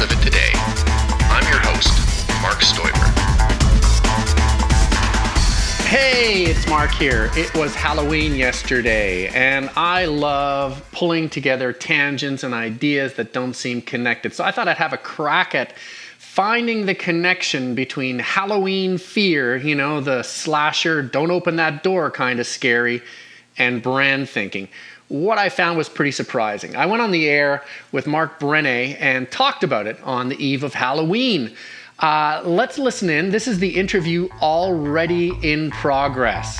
of it today. I'm your host, Mark Stoiber. Hey, it's Mark here. It was Halloween yesterday, and I love pulling together tangents and ideas that don't seem connected. So I thought I'd have a crack at finding the connection between Halloween fear, you know, the slasher, don't open that door kind of scary, and brand thinking. What I found was pretty surprising. I went on the air with Mark Brené and talked about it on the eve of Halloween. Uh, let's listen in. This is the interview already in progress.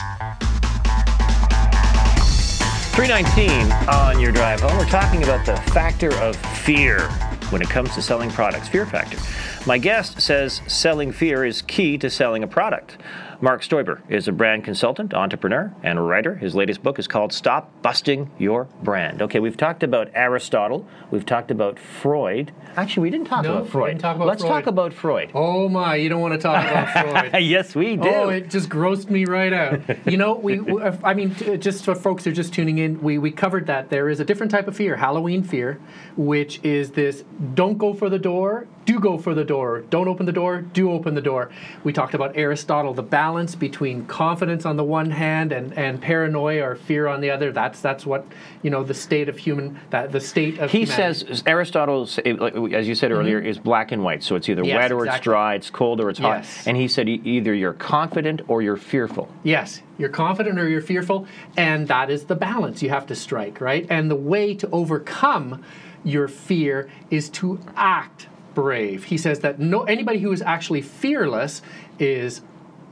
319 on your drive home. We're talking about the factor of fear when it comes to selling products. Fear factor. My guest says selling fear is key to selling a product. Mark Stoiber is a brand consultant, entrepreneur, and writer. His latest book is called Stop Busting Your Brand. Okay, we've talked about Aristotle, we've talked about Freud. Actually, we didn't talk No, about we Freud. didn't talk about Let's Freud. talk about Freud. Oh my, you don't want to talk about Freud. yes, we oh, do. Oh, it just grossed me right out. You know, we, we uh, I mean, t- uh, just for folks who are just tuning in, we, we covered that there is a different type of fear, Halloween fear, which is this don't go for the door, do go for the door. Don't open the door, do open the door. We talked about Aristotle, the balance between confidence on the one hand and, and paranoia or fear on the other. That's that's what, you know, the state of human, that the state of He humanity. says Aristotle, as you said earlier, is black and white. So it's either Mm-hmm. Yes, wet or it's dry, it's cold or it's hot. Yes. And he said e- either you're confident or you're fearful. Yes, you're confident or you're fearful, and that is the balance you have to strike, right? And the way to overcome your fear is to act brave. He says that no anybody who is actually fearless is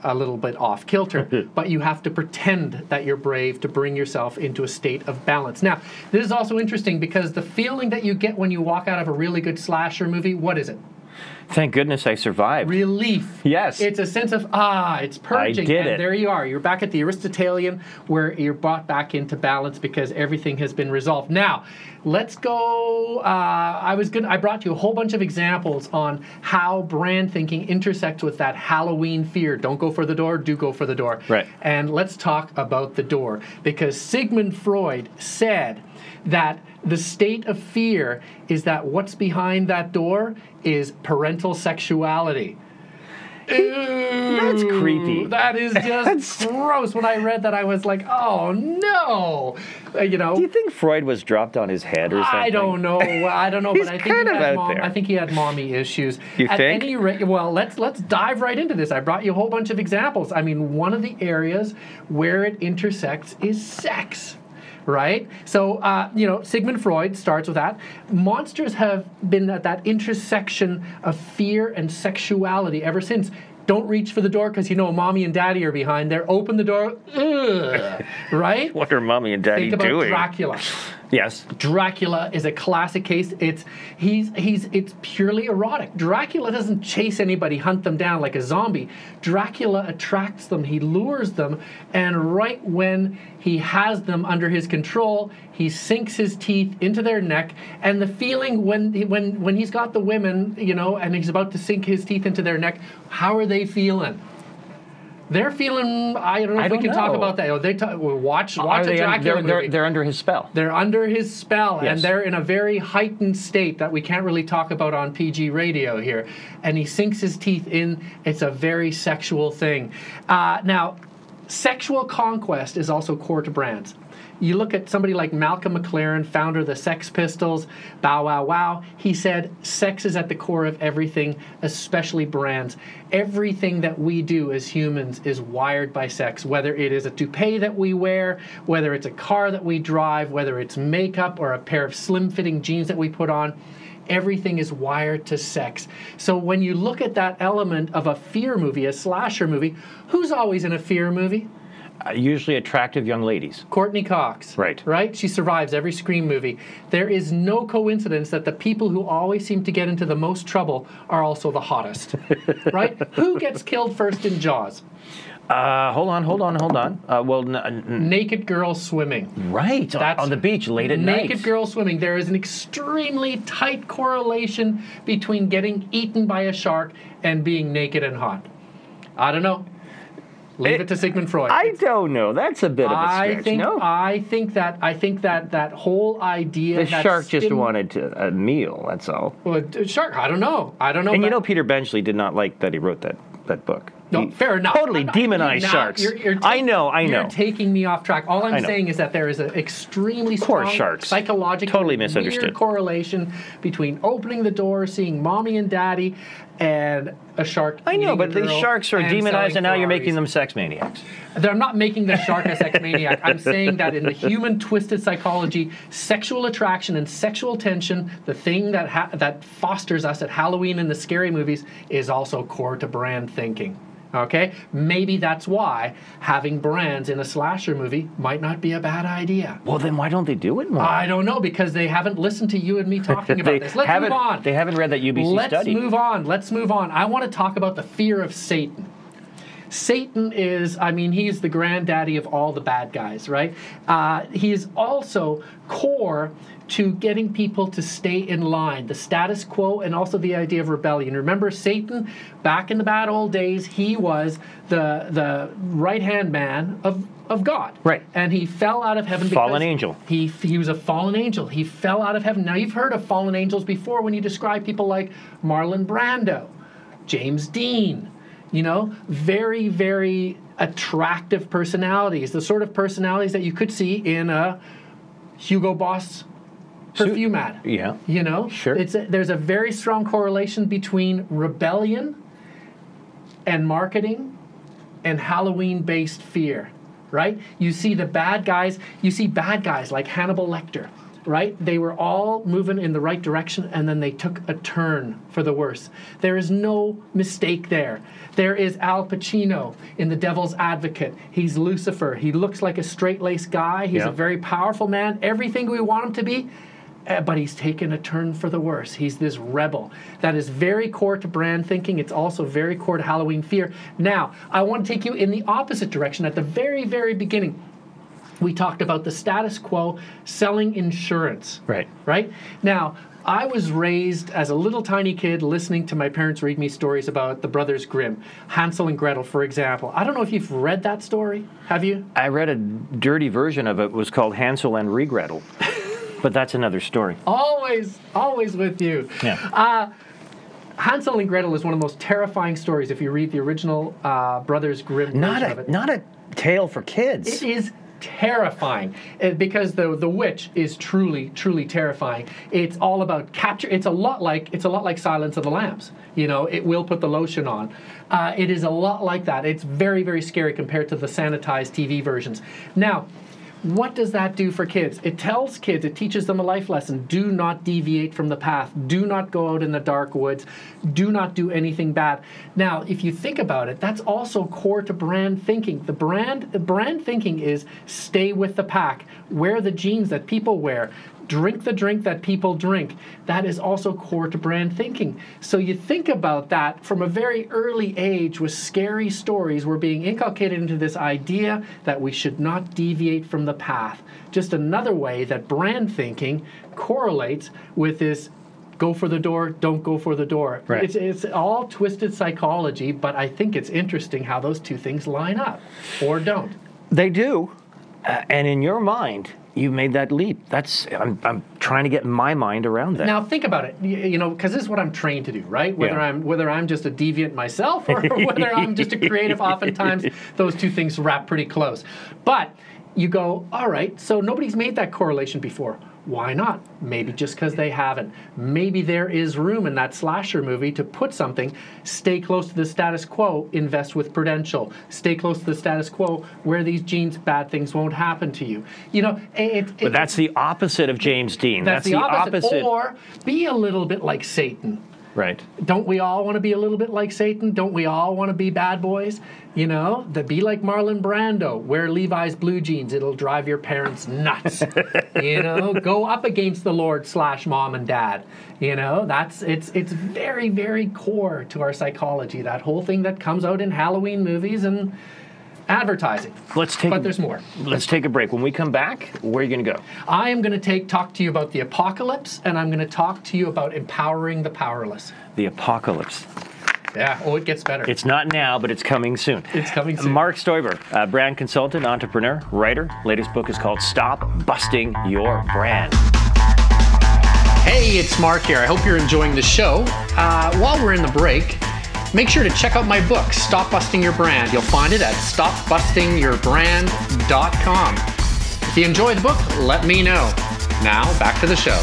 a little bit off kilter, but you have to pretend that you're brave to bring yourself into a state of balance. Now, this is also interesting because the feeling that you get when you walk out of a really good slasher movie, what is it? Thank goodness I survived. relief. Yes. It's a sense of ah, it's purging. did and it. there you are. You're back at the Aristotelian where you're brought back into balance because everything has been resolved. Now, let's go. Uh, I was gonna. I brought you a whole bunch of examples on how brand thinking intersects with that Halloween fear. Don't go for the door. Do go for the door. Right. And let's talk about the door because Sigmund Freud said that the state of fear is that what's behind that door is parental sexuality. That's creepy. That is just gross. When I read that, I was like, "Oh no!" Uh, you know, Do you think Freud was dropped on his head or something? I don't know. I don't know, He's but I think kind he of had out mom, there. I think he had mommy issues. You At think? Any rate, well, let's let's dive right into this. I brought you a whole bunch of examples. I mean, one of the areas where it intersects is sex. Right? So, uh, you know, Sigmund Freud starts with that. Monsters have been at that intersection of fear and sexuality ever since. Don't reach for the door because you know mommy and daddy are behind there. Open the door. Ugh. right? What are mommy and daddy Think about doing? Dracula. Yes. Dracula is a classic case. It's he's he's it's purely erotic. Dracula doesn't chase anybody, hunt them down like a zombie. Dracula attracts them, he lures them, and right when he has them under his control, he sinks his teeth into their neck. And the feeling when he, when when he's got the women, you know, and he's about to sink his teeth into their neck, how are they feeling? They're feeling. I don't know I if we don't can talk about that. Oh, they talk, well, watch Are watch a they, Dracula they're, they're, they're under his spell. They're under his spell Yes. and they're in a very heightened state that we can't really talk about on PG radio here. And he sinks his teeth in. It's a very sexual thing. Uh, now, sexual conquest is also core to brands. You look at somebody like Malcolm McLaren, founder of the Sex Pistols, Bow Wow Wow. He said, Sex is at the core of everything, especially brands. Everything that we do as humans is wired by sex, whether it is a toupee that we wear, whether it's a car that we drive, whether it's makeup or a pair of slim fitting jeans that we put on. Everything is wired to sex. So when you look at that element of a fear movie, a slasher movie, who's always in a fear movie? Uh, usually attractive young ladies. Courteney Cox. Right. Right? She survives every Scream movie. There is no coincidence that the people who always seem to get into the most trouble are also the hottest. right? Who gets killed first in Jaws? Uh, hold on, hold on, hold on. Uh, well, n- n- Naked girl swimming. right That's on the beach late at night. Naked girl swimming. There is an extremely tight correlation between getting eaten by a shark and being naked and hot. I don't know. Leave it, to Sigmund Freud. I don't know. That's a bit of a I stretch. think no, I think that I think that that whole idea the that shark just stim- wanted to, a meal. That's all. well, shark. I don't know. I don't know. And you know, Peter Benchley did not like that he wrote that that book. No, He fair enough. Totally I'm not- demonized now sharks. you're- you're I know. I know. You're taking me off track. All I'm saying is that there is an extremely Poor strong sharks. psychological Totally weird misunderstood. correlation between opening the door, seeing mommy and daddy, and a shark. I know, but these sharks are and demonized, and now you're making them sex maniacs. I'm not making the shark a sex maniac. I'm saying that in the human twisted psychology, sexual attraction and sexual tension, the thing that ha- that fosters us at Halloween and the scary movies, is also core to brand thinking. Okay, maybe that's why having brands in a slasher movie might not be a bad idea. Well, then why don't they do it more? I don't know because they haven't listened to you and me talking about this. Let's move on. They haven't read that UBC study. Let's move on. Let's move on. I want to talk about the fear of Satan. Satan is, I mean, he's the granddaddy of all the bad guys, right? Uh, he is also core to getting people to stay in line, the status quo, and also the idea of rebellion. Remember, Satan, back in the bad old days, he was the the right hand man of of God, Right. And he fell out of heaven. Fallen angel. He he was a fallen angel. He fell out of heaven. Now you've heard of fallen angels before when you describe people like Marlon Brando, James Dean. You know, very very attractive personalities. The sort of personalities that you could see in a Hugo Boss perfume ad. Yeah. You know, Sure. It's a, there's a very strong correlation between rebellion and marketing and Halloween based fear, right? You see the bad guys, you see bad guys like Hannibal Lecter, right? They were all moving in the right direction and then they took a turn for the worse. There is no mistake there. There is Al Pacino in The Devil's Advocate. He's Lucifer. He looks like a straight laced guy. He's Yeah. a very powerful man. Everything we want him to be. Uh, but he's taken a turn for the worse. He's this rebel. That is very core to brand thinking. It's also very core to Halloween fear. Now, I want to take you in the opposite direction. At the very, very beginning, we talked about the status quo selling insurance. Right. Right? Now, I was raised as a little tiny kid listening to my parents read me stories about the Brothers Grimm, Hansel and Gretel, for example. I don't know if you've read that story. Have you? I read a dirty version of it. it was called Hansel and Regrettel, but that's another story. Always, always with you. Yeah. Hansel and Gretel is one of the most terrifying stories if you read the original uh, Brothers Grimm not version of a not a tale for kids. It is terrifying uh, because the the witch is truly truly terrifying. It's all about capture. It's a lot like it's a lot like Silence of the Lambs. You know, it will put the lotion on. Uh, it is a lot like that. It's very very scary compared to the sanitized TV versions. Now. What does that do for kids? It tells kids, it teaches them a life lesson. Do not deviate from the path. Do not go out in the dark woods. Do not do anything bad. Now, if you think about it, that's also core to brand thinking. The brand the brand thinking is stay with the pack. Wear the jeans that people wear. Drink the drink that people drink. That is also core to brand thinking. So you think about that from a very early age with scary stories. We're being inculcated into this idea that we should not deviate from the path. Just another way that brand thinking correlates with this go for the door, don't go for the door. Right. It's, it's all twisted psychology, but I think it's interesting how those two things line up or don't. They do, uh, and in your mind, you made that leap. That's I'm, I'm trying to get my mind around that. Now think about it, you, you know, because this is what I'm trained to do, right? Whether Yeah. I'm whether I'm just a deviant myself or whether I'm just a creative. Oftentimes, those two things wrap pretty close. But you go, all right. So nobody's made that correlation before. Why not? Maybe just because they haven't. Maybe there is room in that slasher movie to put something. Stay close to the status quo. Invest with Prudential. Stay close to the status quo. Wear these jeans. Bad things won't happen to you. You know, it, it, but that's the opposite of James Dean. that's, the, opposite. Or be a little bit like Satan. Right. Don't we all want to be a little bit like Satan? Don't we all want to be bad boys? You know, to be like Marlon Brando, wear Levi's blue jeans. It'll drive your parents nuts. you know, go up against the Lord slash mom and dad. You know, that's it's it's very very core to our psychology. That whole thing that comes out in Halloween movies and advertising. Let's take. But there's more. Let's take a break. When we come back, where are you going to go? I am going to take talk to you about the apocalypse, and I'm going to talk to you about empowering the powerless. The apocalypse. Yeah. Oh, it gets better. It's not now, but it's coming soon. It's coming soon. Mark Stoiber, a brand consultant, entrepreneur, writer. Latest book is called Stop Busting Your Brand. Hey, it's Mark here. I hope you're enjoying the show. Uh, while we're in the break, make sure to check out my book, Stop Busting Your Brand. You'll find it at stopbustingyourbrand.com. If you enjoy the book, let me know. Now, back to the show.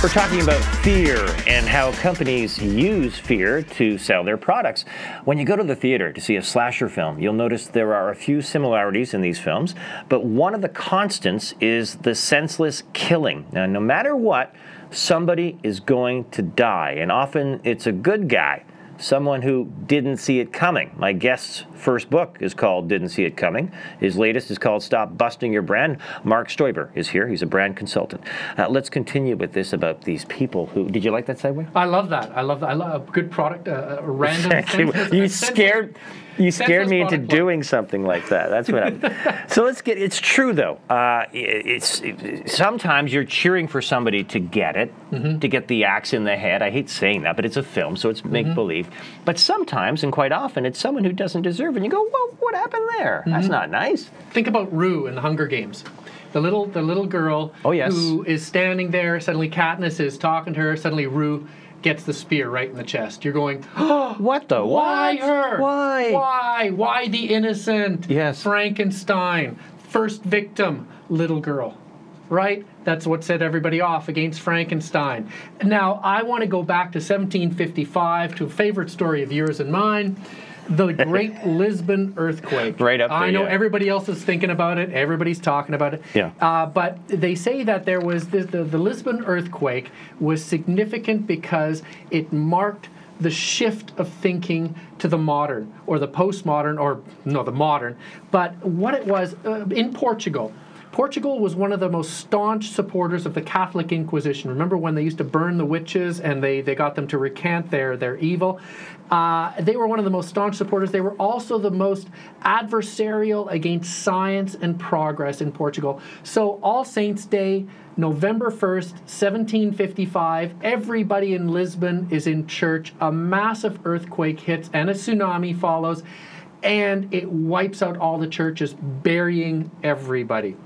We're talking about fear and how companies use fear to sell their products. When you go to the theater to see a slasher film, you'll notice there are a few similarities in these films, but one of the constants is the senseless killing. Now, no matter what, somebody is going to die, and often it's a good guy someone who didn't see it coming. My guest's first book is called Didn't See It Coming. His latest is called Stop Busting Your Brand. Mark Stoiber is here. He's a brand consultant. Uh, let's continue with this about these people who. Did you like that segue? I love that. I love that. I love a good product, uh, a random. Thank you. You scared. You scared me into doing something like that. That's what. I'm. so let's get. It's true though. Uh, it's it, sometimes you're cheering for somebody to get it, Mm-hmm. to get the axe in the head. I hate saying that, but it's a film, so it's Mm-hmm. make believe. But sometimes, and quite often, it's someone who doesn't deserve, it. and you go, "Well, what happened there? Mm-hmm. That's not nice." Think about Rue in the Hunger Games. The little the little girl Oh, yes. who is standing there, suddenly Katniss is talking to her, suddenly Rue gets the spear right in the chest. You're going, What the? Why what? her? Why? Why? Why the innocent? Yes. Frankenstein. First victim, little girl. Right? That's what set everybody off against Frankenstein. Now, I want to go back to 1755 to a favorite story of yours and mine. The Great Lisbon Earthquake. Right up I know yeah. everybody else is thinking about it. Everybody's talking about it. Yeah. Uh, but they say that there was this, the the Lisbon earthquake was significant because it marked the shift of thinking to the modern or the postmodern or no the modern. But what it was uh, in Portugal. Portugal was one of the most staunch supporters of the Catholic Inquisition. Remember when they used to burn the witches and they, they got them to recant their, their evil? Uh, they were one of the most staunch supporters. They were also the most adversarial against science and progress in Portugal. So, All Saints' Day, November 1st, 1755, everybody in Lisbon is in church. A massive earthquake hits and a tsunami follows, and it wipes out all the churches, burying everybody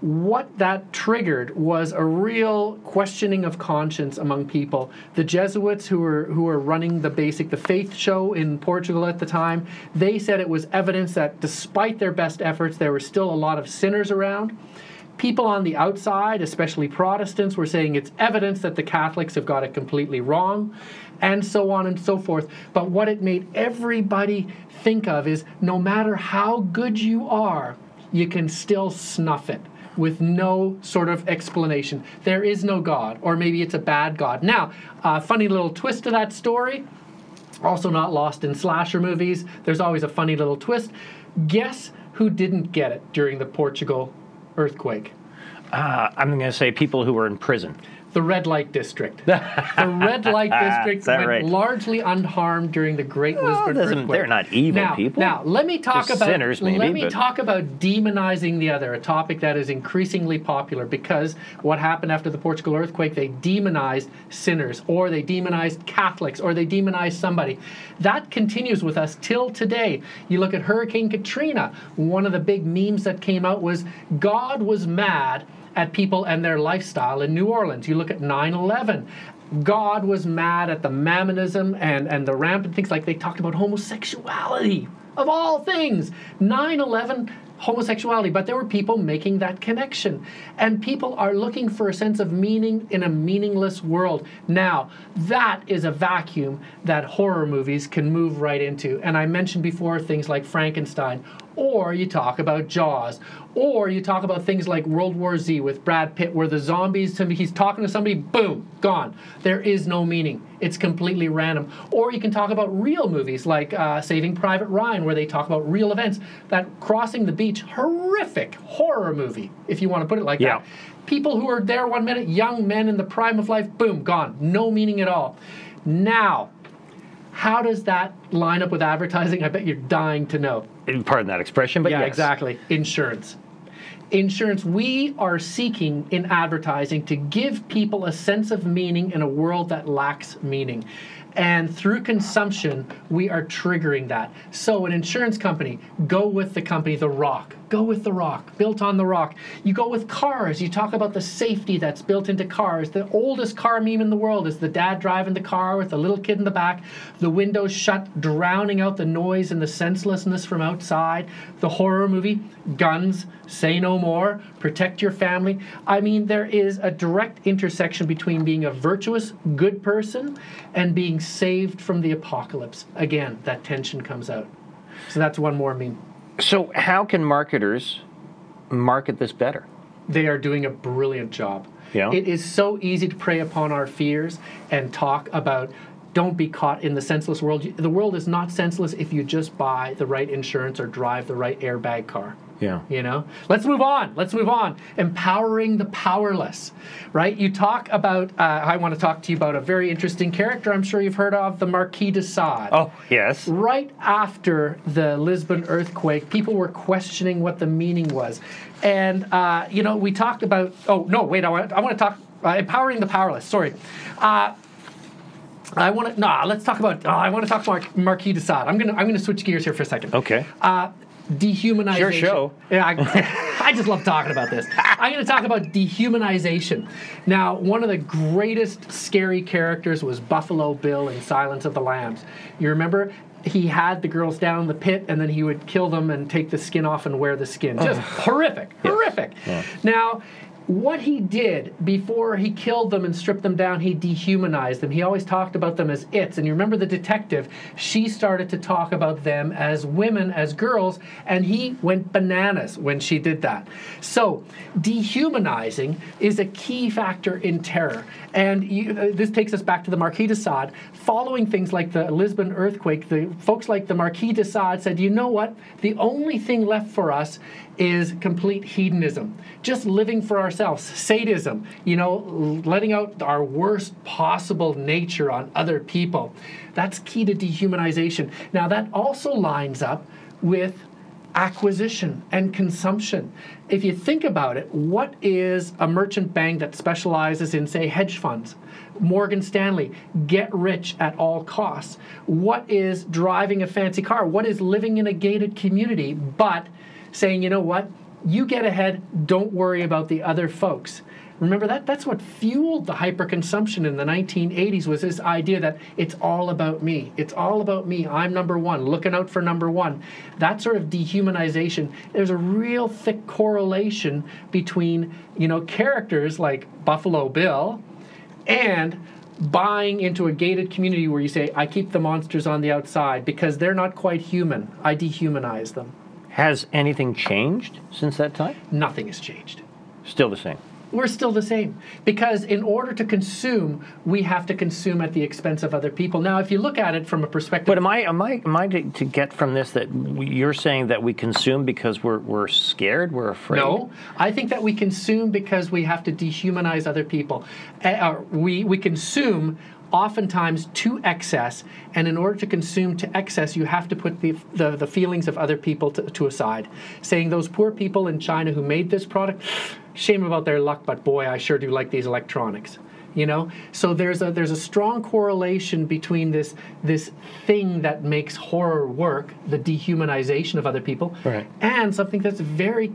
what that triggered was a real questioning of conscience among people. The Jesuits who were who were running the basic the faith show in Portugal at the time, they said it was evidence that despite their best efforts, there were still a lot of sinners around. People on the outside, especially Protestants, were saying it's evidence that the Catholics have got it completely wrong, and so on and so forth. But what it made everybody think of is no matter how good you are, you can still snuff it with no sort of explanation. There is no God, or maybe it's a bad God. Now, a funny little twist to that story, also not lost in slasher movies. There's always a funny little twist. Guess who didn't get it during the Portugal earthquake? Uh, I'm going to say people who were in prison. The red light district. the red light ah, district Is went right? largely unharmed during the Great Lisbon earthquake. they're not evil now, people. Now, let me talk Just about sinners, maybe, let me but- talk about demonizing the other, a topic that is increasingly popular because what happened after the Portugal earthquake, they demonized sinners, or they demonized Catholics, or they demonized somebody. That continues with us till today. You look at Hurricane Katrina. One of the big memes that came out was God was mad at people and their lifestyle in New Orleans. You look at 9 11. God was mad at the mammonism and, and the rampant things like they talked about homosexuality, of all things. 9 11, homosexuality, but there were people making that connection. And people are looking for a sense of meaning in a meaningless world. Now, that is a vacuum that horror movies can move right into. And I mentioned before things like Frankenstein or you talk about Jaws, or you talk about things like World War Z with Brad Pitt, where the zombies, he's talking to somebody, boom, gone. There is no meaning. It's completely random. Or you can talk about real movies like uh, Saving Private Ryan, where they talk about real events. That Crossing the Beach, horrific horror movie, if you want to put it like Yeah. that. People who are there one minute, young men in the prime of life, boom, gone. No meaning at all. Now, how does that line up with advertising? I bet you're dying to know. Pardon that expression, but yeah, yes. exactly. Insurance. Insurance, we are seeking in advertising to give people a sense of meaning in a world that lacks meaning. And through consumption, we are triggering that. So, an insurance company, go with the company, The Rock. Go with The Rock, built on The Rock. You go with cars, you talk about the safety that's built into cars. The oldest car meme in the world is the dad driving the car with the little kid in the back, the windows shut, drowning out the noise and the senselessness from outside. The horror movie, Guns, Say No More, Protect Your Family. I mean, there is a direct intersection between being a virtuous, good person and being saved from the apocalypse. Again, that tension comes out. So that's one more meme. So, how can marketers market this better? They are doing a brilliant job. Yeah. It is so easy to prey upon our fears and talk about don't be caught in the senseless world. The world is not senseless if you just buy the right insurance or drive the right airbag car. Yeah. You know? Let's move on. Let's move on. Empowering the powerless, right? You talk about, uh, I want to talk to you about a very interesting character I'm sure you've heard of, the Marquis de Sade. Oh, yes. Right after the Lisbon earthquake, people were questioning what the meaning was. And, uh, you know, we talked about, oh, no, wait, I want, I want to talk, uh, empowering the powerless, sorry. Uh, I want to, nah, let's talk about, oh, I want to talk about Marquis de Sade. I'm going to I'm gonna switch gears here for a second. Okay. Uh, dehumanization. Your show. Yeah, I, I just love talking about this. I'm going to talk about dehumanization. Now, one of the greatest scary characters was Buffalo Bill in Silence of the Lambs. You remember? He had the girls down in the pit, and then he would kill them and take the skin off and wear the skin. Just horrific, horrific. Now, what he did before he killed them and stripped them down, he dehumanized them. He always talked about them as its. And you remember the detective, she started to talk about them as women, as girls, and he went bananas when she did that. So, dehumanizing is a key factor in terror. And you, uh, this takes us back to the Marquis de Sade. Following things like the Lisbon earthquake, the folks like the Marquis de Sade said, you know what? The only thing left for us is complete hedonism, just living for ourselves, sadism, you know, letting out our worst possible nature on other people. That's key to dehumanization. Now, that also lines up with acquisition and consumption. If you think about it, what is a merchant bank that specializes in, say, hedge funds? Morgan Stanley, get rich at all costs. What is driving a fancy car? What is living in a gated community, but saying, you know what, you get ahead, don't worry about the other folks. Remember that that's what fueled the hyperconsumption in the 1980s was this idea that it's all about me. It's all about me. I'm number 1, looking out for number 1. That sort of dehumanization, there's a real thick correlation between, you know, characters like Buffalo Bill and buying into a gated community where you say I keep the monsters on the outside because they're not quite human. I dehumanize them. Has anything changed since that time? Nothing has changed. Still the same. we're still the same because in order to consume we have to consume at the expense of other people now if you look at it from a perspective But am I am I am I to, to get from this that you're saying that we consume because we're we're scared, we're afraid? no i think that we consume because we have to dehumanize other people Uh, uh, we we consume oftentimes to excess and in order to consume to excess you have to put the, the, the feelings of other people to, to aside saying those poor people in china who made this product shame about their luck but boy i sure do like these electronics you know so there's a there's a strong correlation between this this thing that makes horror work the dehumanization of other people Right. and something that's very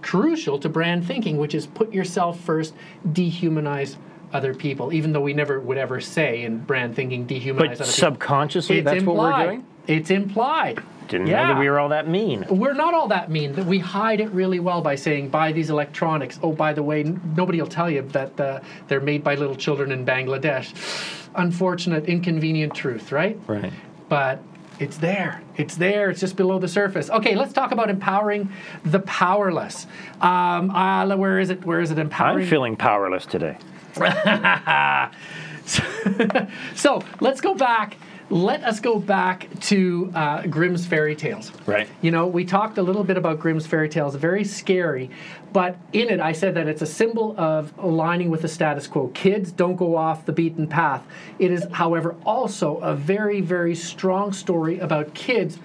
crucial to brand thinking which is put yourself first dehumanize other people even though we never would ever say in brand thinking dehumanize But other people subconsciously, that's implied. what we're doing. it's implied Didn't yeah. know that we were all that mean. We're not all that mean. That we hide it really well by saying buy these electronics. Oh, by the way, n- nobody will tell you that uh, they're made by little children in Bangladesh. Unfortunate, inconvenient truth, right? Right. But it's there. It's there. It's just below the surface. Okay, let's talk about empowering the powerless. Um, uh, where is it? Where is it? Empowering. I'm feeling powerless today. so let's go back. Let us go back to uh, Grimm's fairy tales. Right. You know, we talked a little bit about Grimm's fairy tales, very scary, but in it I said that it's a symbol of aligning with the status quo. Kids don't go off the beaten path. It is, however, also a very, very strong story about kids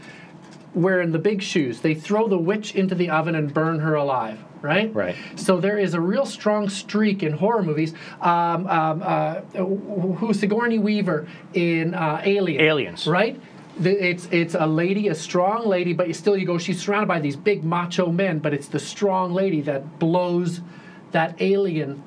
wearing the big shoes. They throw the witch into the oven and burn her alive. Right. Right. So there is a real strong streak in horror movies. Um, um, uh, who's Sigourney Weaver in uh, Alien? Aliens. Right. It's it's a lady, a strong lady, but still you go. She's surrounded by these big macho men, but it's the strong lady that blows that alien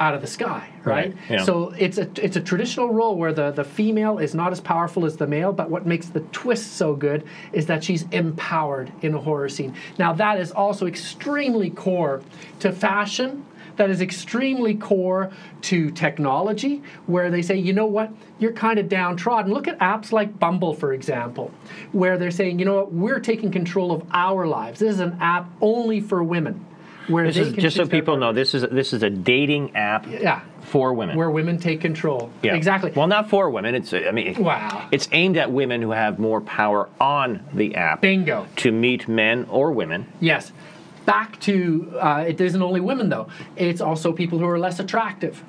out of the sky, right? Right, yeah. So it's a it's a traditional role where the the female is not as powerful as the male, but what makes the twist so good is that she's empowered in a horror scene. Now that is also extremely core to fashion. That is extremely core to technology, where they say, you know what, you're kind of downtrodden. Look at apps like Bumble, for example, where they're saying, you know what, we're taking control of our lives. This is an app only for women. Where This they is can just so people know. This is this is a dating app Yeah. for women. where women take control. Yeah. Exactly. Well, not for women. It's I mean, Wow. It's aimed at women who have more power on the app. Bingo. To meet men or women. Yes. Back to uh, it isn't only women though. It's also people who are less attractive.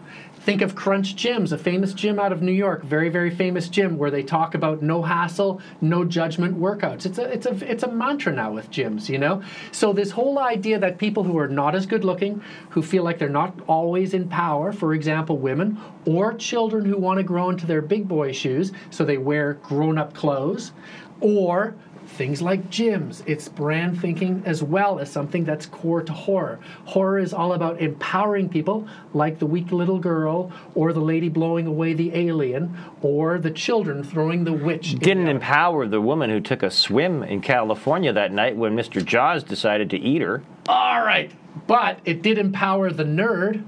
Think of Crunch Gyms, a famous gym out of New York, very very famous gym where they talk about no hassle, no judgment workouts. It's a it's a it's a mantra now with gyms, you know. So this whole idea that people who are not as good looking, who feel like they're not always in power, for example, women or children who want to grow into their big boy shoes, so they wear grown up clothes, or things like gyms. It's brand thinking as well as something that's core to horror. Horror is all about empowering people, like the weak little girl, or the lady blowing away the alien, or the children throwing the witch. Didn't the- empower the woman who took a swim in California that night when Mr. Jaws decided to eat her. All right, but it did empower the nerd.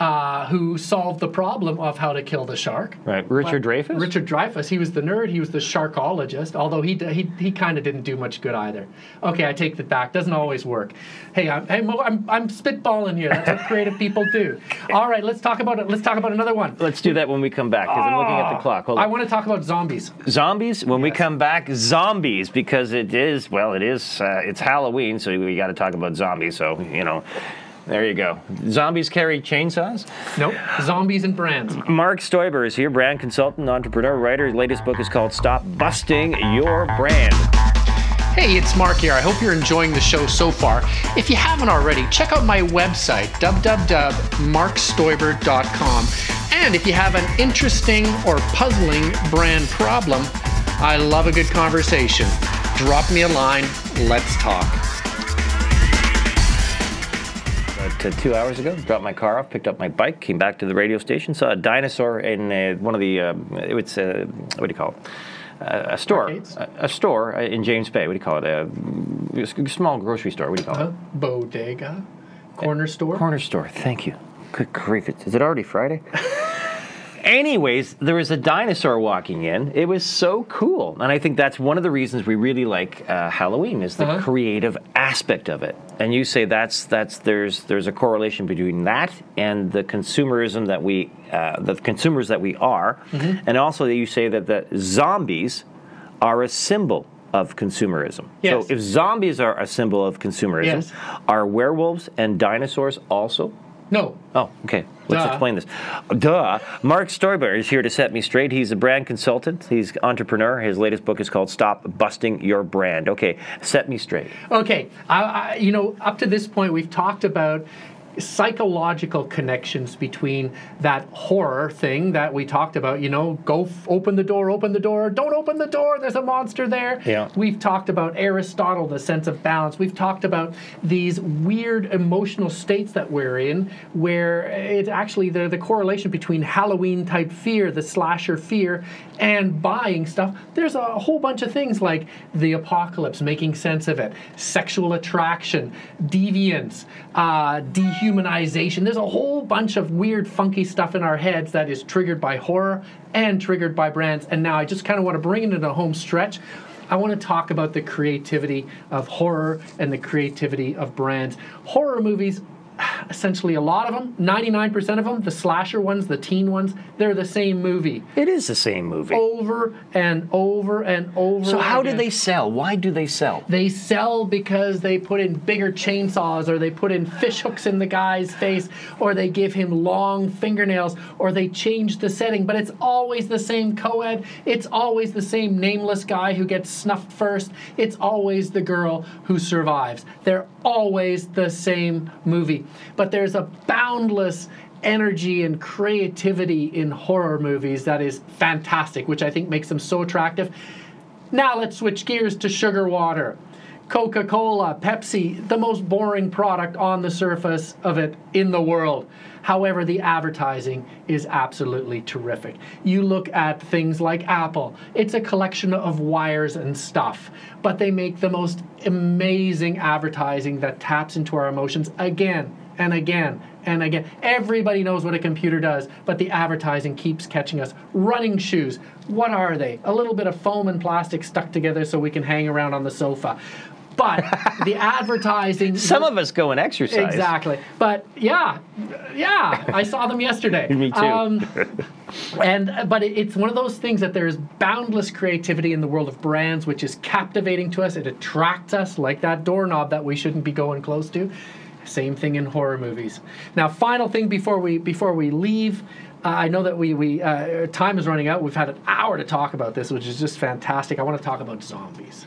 Uh, who solved the problem of how to kill the shark? Right. Richard But Dreyfuss? Richard Dreyfuss. He was the nerd. He was the sharkologist. Although he he, he kind of didn't do much good either. Okay, I take that back. Doesn't always work. Hey, I'm hey, Mo, I'm, I'm spitballing here. That's what creative people do. All right, let's talk about it. Let's talk about another one. Let's do that when we come back because I'm looking at the clock. Hold I want to talk about zombies. Zombies. When we come back, zombies because it is well, it is uh, it's Halloween, so we got to talk about zombies. So you know, there you go. Zombies carry chainsaws. Nope. Zombies and brands. Mark Stoiber is here, brand consultant, entrepreneur, writer. His latest book is called Stop Busting Your Brand. Hey, it's Mark here. I hope you're enjoying the show so far. If you haven't already, check out my website, www.markstoiber.com. And if you have an interesting or puzzling brand problem, I love a good conversation. Drop me a line. Let's talk. Uh, two hours ago, dropped my car off, picked up my bike, came back to the radio station, saw a dinosaur in uh, one of the um, it's uh, what do you call it? A store, a, a store uh, in James Bay. What do you call it? A, a small grocery store. What do you call it? bodega, corner store. Corner store. Thank you. Good grief! Is it already Friday? Anyways, there was a dinosaur walking in. It was so cool, and I think that's one of the reasons we really like uh, Halloween is the Uh-huh. creative aspect of it. And you say that's that's there's there's a correlation between that and the consumerism that we uh, the consumers that we are, Mm-hmm. and also that you say that the zombies are a symbol of consumerism. Yes. So if zombies are a symbol of consumerism, Yes. are werewolves and dinosaurs also? No. Oh, okay. Let's Duh. explain this. Duh. Mark Stoiber is here to set me straight. He's a brand consultant. He's entrepreneur. His latest book is called "Stop Busting Your Brand." Okay, set me straight. Okay, I, I, you know, up to this point, we've talked about psychological connections between that horror thing that we talked about. You know, go f- open the door, open the door, don't open the door. There's a monster there. Yeah. We've talked about Aristotle, the sense of balance. We've talked about these weird emotional states that we're in, where it's actually the the correlation between Halloween type fear, the slasher fear, and buying stuff. There's a whole bunch of things like the apocalypse, making sense of it, sexual attraction, deviance, uh, dehumanization. There's a whole bunch of weird, funky stuff in our heads that is triggered by horror and triggered by brands. And now I just kind of want to bring it into a home stretch. I want to talk about the creativity of horror and the creativity of brands. Horror movies essentially a lot of them, 99% of them, the slasher ones, the teen ones, they're the same movie It is the same movie. over and over and over. so how do they sell? Why do they sell? They sell because they put in bigger chainsaws, or they put in fish hooks in the guy's face, or they give him long fingernails, or they change the setting. But it's always the same co-ed. It's always the same nameless guy who gets snuffed first. It's always the girl who survives. They're always the same movie. But there's a boundless energy and creativity in horror movies that is fantastic, which I think makes them so attractive. Now let's switch gears to sugar water. Coca Cola, Pepsi, the most boring product on the surface of it in the world. However, the advertising is absolutely terrific. You look at things like Apple, it's a collection of wires and stuff, but they make the most amazing advertising that taps into our emotions again and again and again. Everybody knows what a computer does, but the advertising keeps catching us. Running shoes, what are they? A little bit of foam and plastic stuck together so we can hang around on the sofa. But the advertising. Some of us go and exercise. Exactly. But yeah, yeah, I saw them yesterday. Me too. Um, and but it, it's one of those things that there is boundless creativity in the world of brands, which is captivating to us. It attracts us like that doorknob that we shouldn't be going close to. Same thing in horror movies. Now, final thing before we before we leave. Uh, I know that we we uh, time is running out. We've had an hour to talk about this, which is just fantastic. I want to talk about zombies.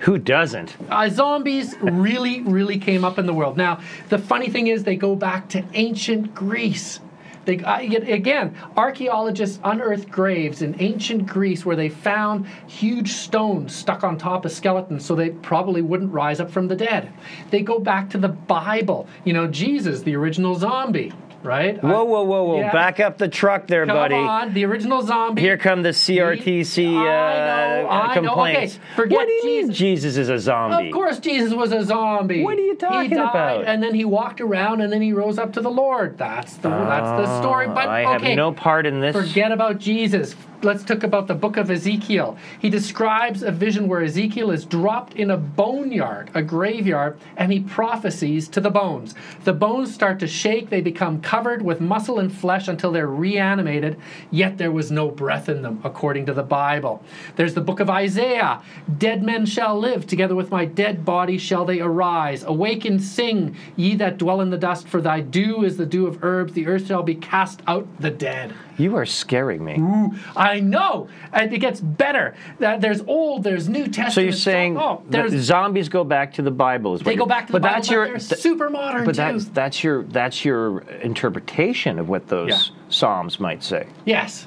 Who doesn't? Uh, zombies really, really came up in the world. Now, the funny thing is, they go back to ancient Greece. They, uh, again, archaeologists unearthed graves in ancient Greece where they found huge stones stuck on top of skeletons so they probably wouldn't rise up from the dead. They go back to the Bible. You know, Jesus, the original zombie, right? Whoa, whoa, whoa, whoa! Yeah. Back up the truck there, Come buddy. on, the original zombie. Here come the CRTC uh, I know, I know. complaints. Okay, forget what do you mean Jesus. Jesus is a zombie? Of course, Jesus was a zombie. What are you talking he died, about? And then he walked around, and then he rose up to the Lord. That's the that's the story. But I have no part in this. Forget about Jesus. Let's talk about the book of Ezekiel. He describes a vision where Ezekiel is dropped in a boneyard, a graveyard, and he prophesies to the bones. The bones start to shake, they become covered with muscle and flesh until they're reanimated, yet there was no breath in them, according to the Bible. There's the book of Isaiah Dead men shall live, together with my dead body shall they arise. Awake and sing, ye that dwell in the dust, for thy dew is the dew of herbs, the earth shall be cast out the dead. You are scaring me. I know, and it gets better. There's old, there's New Testament. So you're saying oh, zombies go back to the Bible? They go back to the but Bible, that's but your they're th- super modern But that's that's your that's your interpretation of what those Yeah. psalms might say. yes,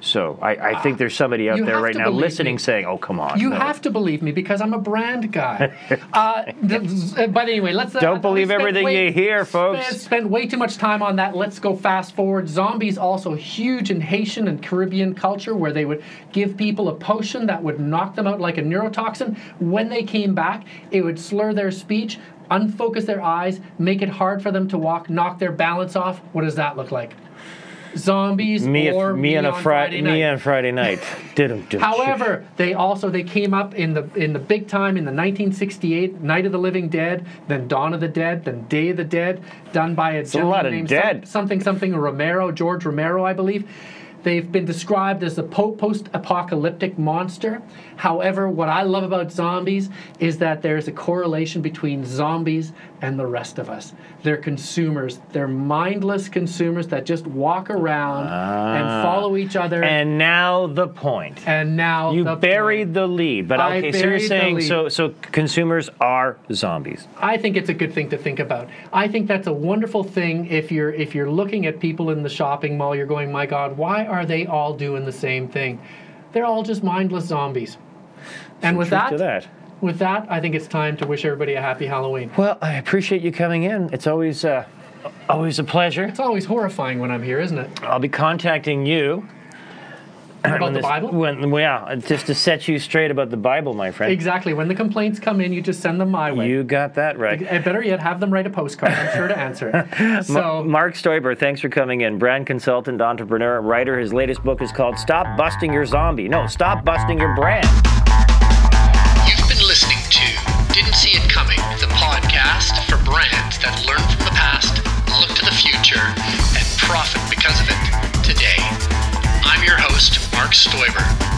So I, I think there's somebody out You there right now listening me. saying, "Oh, come on." you no." have to believe me because I'm a brand guy. uh, th- but anyway, let's. Uh, Don't believe everything way- you hear, folks. Spent, spent way too much time on that. Let's go fast forward. Zombies also huge in Haitian and Caribbean culture, where they would give people a potion that would knock them out like a neurotoxin. When they came back, it would slur their speech, unfocus their eyes, make it hard for them to walk, knock their balance off. What does that look like? Zombies me, or me, on a Fri- Friday night. me and Friday night. Didn't do However, they also they came up in the in the big time in the 1968 Night of the Living Dead, then Dawn of the Dead, then Day of the Dead, done by a a lot of named dead. Some, something something Romero, George Romero, I believe. They've been described as a po- post-apocalyptic monster. However, what I love about zombies is that there's a correlation between zombies and the rest of us. They're consumers. They're mindless consumers that just walk around and follow each other. Ah. And now the point. And now You the buried point. the lead, but I okay. So you're saying so so consumers are zombies. I think it's a good thing to think about. I think that's a wonderful thing if you're if you're looking at people in the shopping mall, you're going, "My god, why are they all doing the same thing?" They're all just mindless zombies. And with that, to that. With that, I think it's time to wish everybody a happy Halloween. Well, I appreciate you coming in. It's always uh, always a pleasure. It's always horrifying when I'm here, isn't it? I'll be contacting you. About when the this- Bible? When, yeah, just to set you straight about the Bible, my friend. Exactly. When the complaints come in, you just send them my way. You got that right. and better yet, have them write a postcard. I'm sure to answer it. So, Mark Stoiber, thanks for coming in. Brand consultant, entrepreneur, writer. His latest book is called Stop Busting Your Zombie. No, Stop Busting Your Brand. profit because of it today. I'm your host, Mark Stoiber.